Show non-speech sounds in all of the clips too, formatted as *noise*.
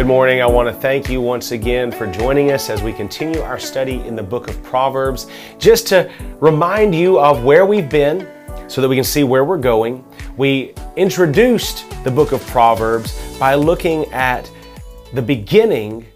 Good morning. I want to thank you once again for joining us as we continue our study in the book of Proverbs. Just to remind you of where we've been so that we can see where we're going, we introduced the book of Proverbs by looking at the beginning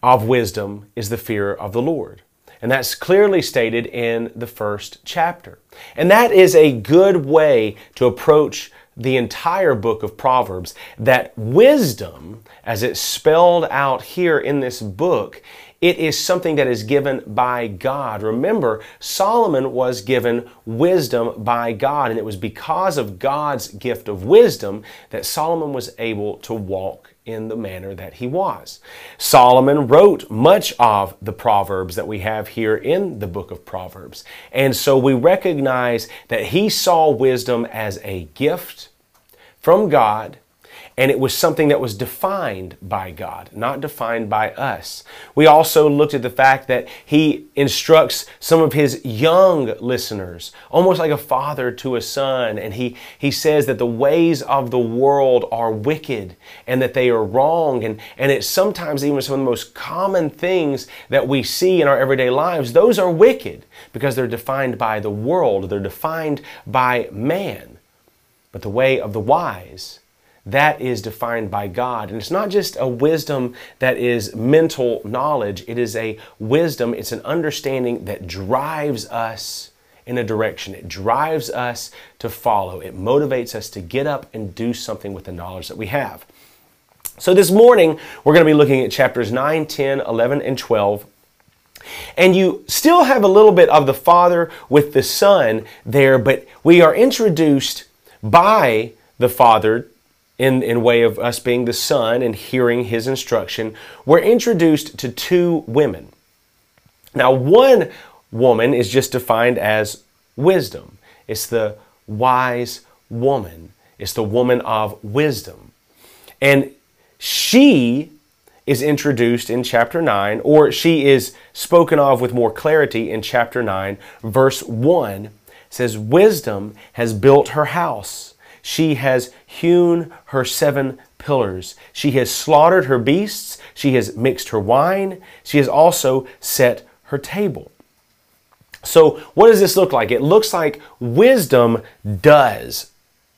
of wisdom is the fear of the Lord. And that's clearly stated in the first chapter. And that is a good way to approach the entire book of Proverbs that wisdom, as it's spelled out here in this book, it is something that is given by God. Remember, Solomon was given wisdom by God, and it was because of God's gift of wisdom that Solomon was able to walk in the manner that he was. Solomon wrote much of the Proverbs that we have here in the book of Proverbs. And so we recognize that he saw wisdom as a gift from God and it was something that was defined by God, not defined by us. We also looked at the fact that He instructs some of His young listeners, almost like a father to a son, and He, he says that the ways of the world are wicked and that they are wrong, and, and it's sometimes even some of the most common things that we see in our everyday lives, those are wicked because they're defined by the world, they're defined by man. But the way of the wise that is defined by God. And it's not just a wisdom that is mental knowledge, it is a wisdom, it's an understanding that drives us in a direction. It drives us to follow, it motivates us to get up and do something with the knowledge that we have. So this morning, we're going to be looking at chapters 9, 10, 11, and 12. And you still have a little bit of the Father with the Son there, but we are introduced by the Father in, in way of us being the son and hearing his instruction, we're introduced to two women. Now, one woman is just defined as wisdom. It's the wise woman. It's the woman of wisdom. And she is introduced in chapter 9, or she is spoken of with more clarity in chapter 9, verse 1 says, Wisdom has built her house she has hewn her seven pillars. She has slaughtered her beasts. She has mixed her wine. She has also set her table. So, what does this look like? It looks like wisdom does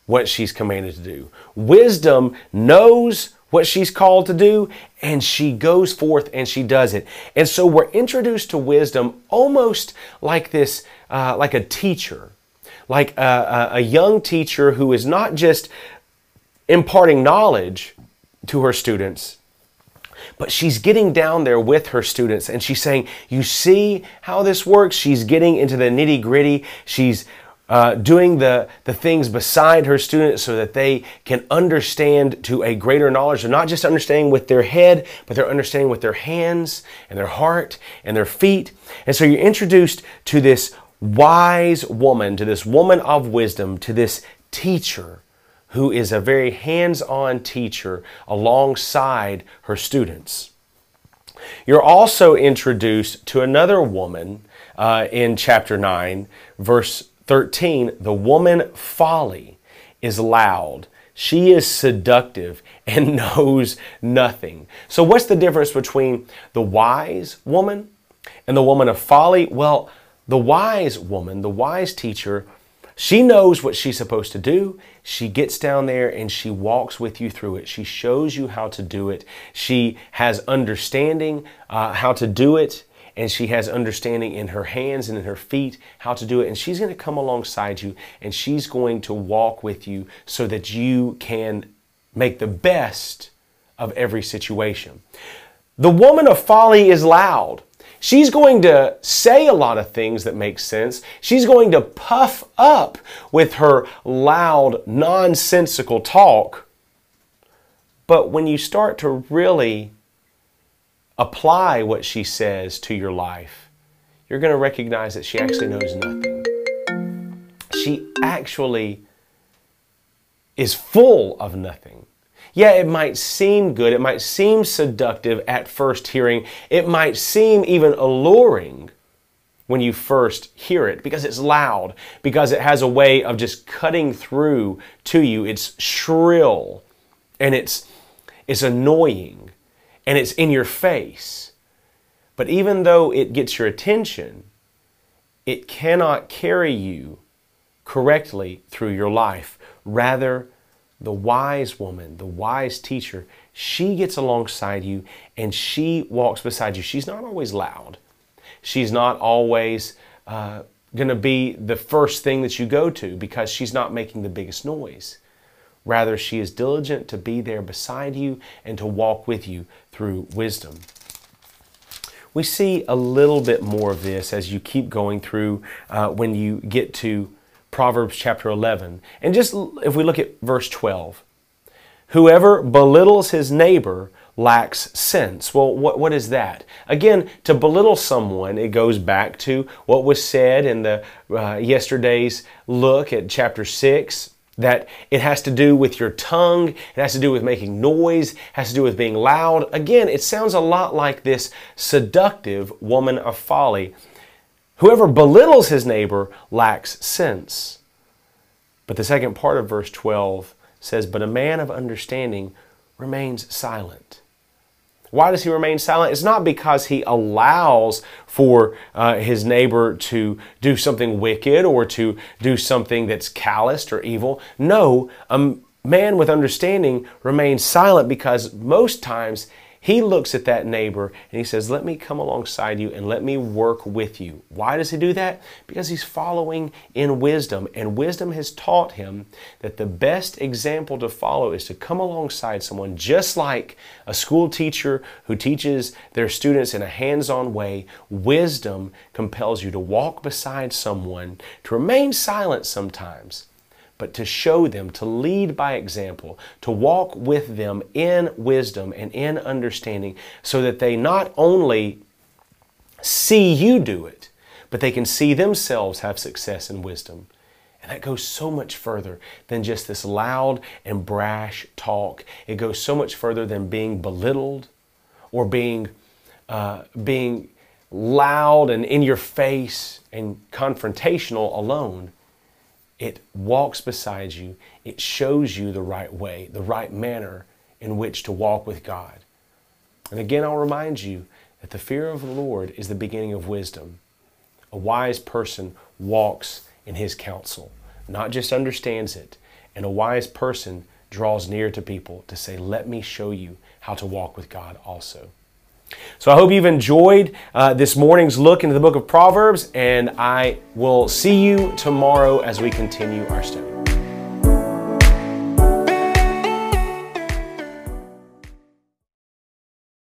what she's commanded to do. Wisdom knows what she's called to do and she goes forth and she does it. And so we're introduced to wisdom almost like this, uh, like a teacher like a, a, young teacher who is not just imparting knowledge to her students, but she's getting down there with her students and she's saying, You see how this works? She's getting into the nitty gritty. She's uh, doing the, the things beside her students so that they can understand to a greater knowledge. They're not just understanding with their head, but they're understanding with their hands and their heart and their feet. And so you're introduced to this wise woman, to this woman of wisdom, to this teacher who is a very hands on teacher alongside her students. You're also introduced to another woman uh, in chapter 9, verse 13. The woman folly is loud. She is seductive *laughs* and knows nothing. So, what's the difference between the wise woman and the woman of folly? Well, the wise woman, the wise teacher, she knows what she's supposed to do. She gets down there and she walks with you through it. She shows you how to do it. She has understanding uh, how to do it, and she has understanding in her hands and in her feet how to do it. And she's going to come alongside you and she's going to walk with you so that you can make the best of every situation. The woman of folly is loud. She's going to say a lot of things that make sense. She's going to puff up with her loud, nonsensical talk. But when you start to really apply what she says to your life, you're going to recognize that she actually knows nothing. She actually is full of nothing. Yeah, it might seem good, it might seem seductive at first hearing, it might seem even alluring when you first hear it because it's loud, because it has a way of just cutting through to you. It's shrill and it's it's annoying and it's in your face. But even though it gets your attention, it cannot carry you correctly through your life. Rather, the wise woman, the wise teacher, she gets alongside you and she walks beside you. She's not always loud. She's not always uh, going to be the first thing that you go to because she's not making the biggest noise. Rather, she is diligent to be there beside you and to walk with you through wisdom. We see a little bit more of this as you keep going through uh, when you get to Proverbs chapter 11. And just if we look at verse 12, whoever belittles his neighbor lacks sense. Well, what, what is that? Again, to belittle someone, it goes back to what was said in the uh, yesterday's look at chapter 6 that it has to do with your tongue, it has to do with making noise, it has to do with being loud. Again, it sounds a lot like this seductive woman of folly. Whoever belittles his neighbor lacks sense. But the second part of verse 12 says, But a man of understanding remains silent. Why does he remain silent? It's not because he allows for uh, his neighbor to do something wicked or to do something that's calloused or evil. No, a man with understanding remains silent because most times he looks at that neighbor and he says, Let me come alongside you and let me work with you. Why does he do that? Because he's following in wisdom, and wisdom has taught him that the best example to follow is to come alongside someone just like a school teacher who teaches their students in a hands on way. Wisdom compels you to walk beside someone, to remain silent sometimes but to show them, to lead by example, to walk with them in wisdom and in understanding so that they not only see you do it, but they can see themselves have success in wisdom. And that goes so much further than just this loud and brash talk. It goes so much further than being belittled or being, uh, being loud and in your face and confrontational alone. It walks beside you. It shows you the right way, the right manner in which to walk with God. And again, I'll remind you that the fear of the Lord is the beginning of wisdom. A wise person walks in his counsel, not just understands it. And a wise person draws near to people to say, Let me show you how to walk with God also. So I hope you've enjoyed uh, this morning's look into the book of Proverbs, and I will see you tomorrow as we continue our study.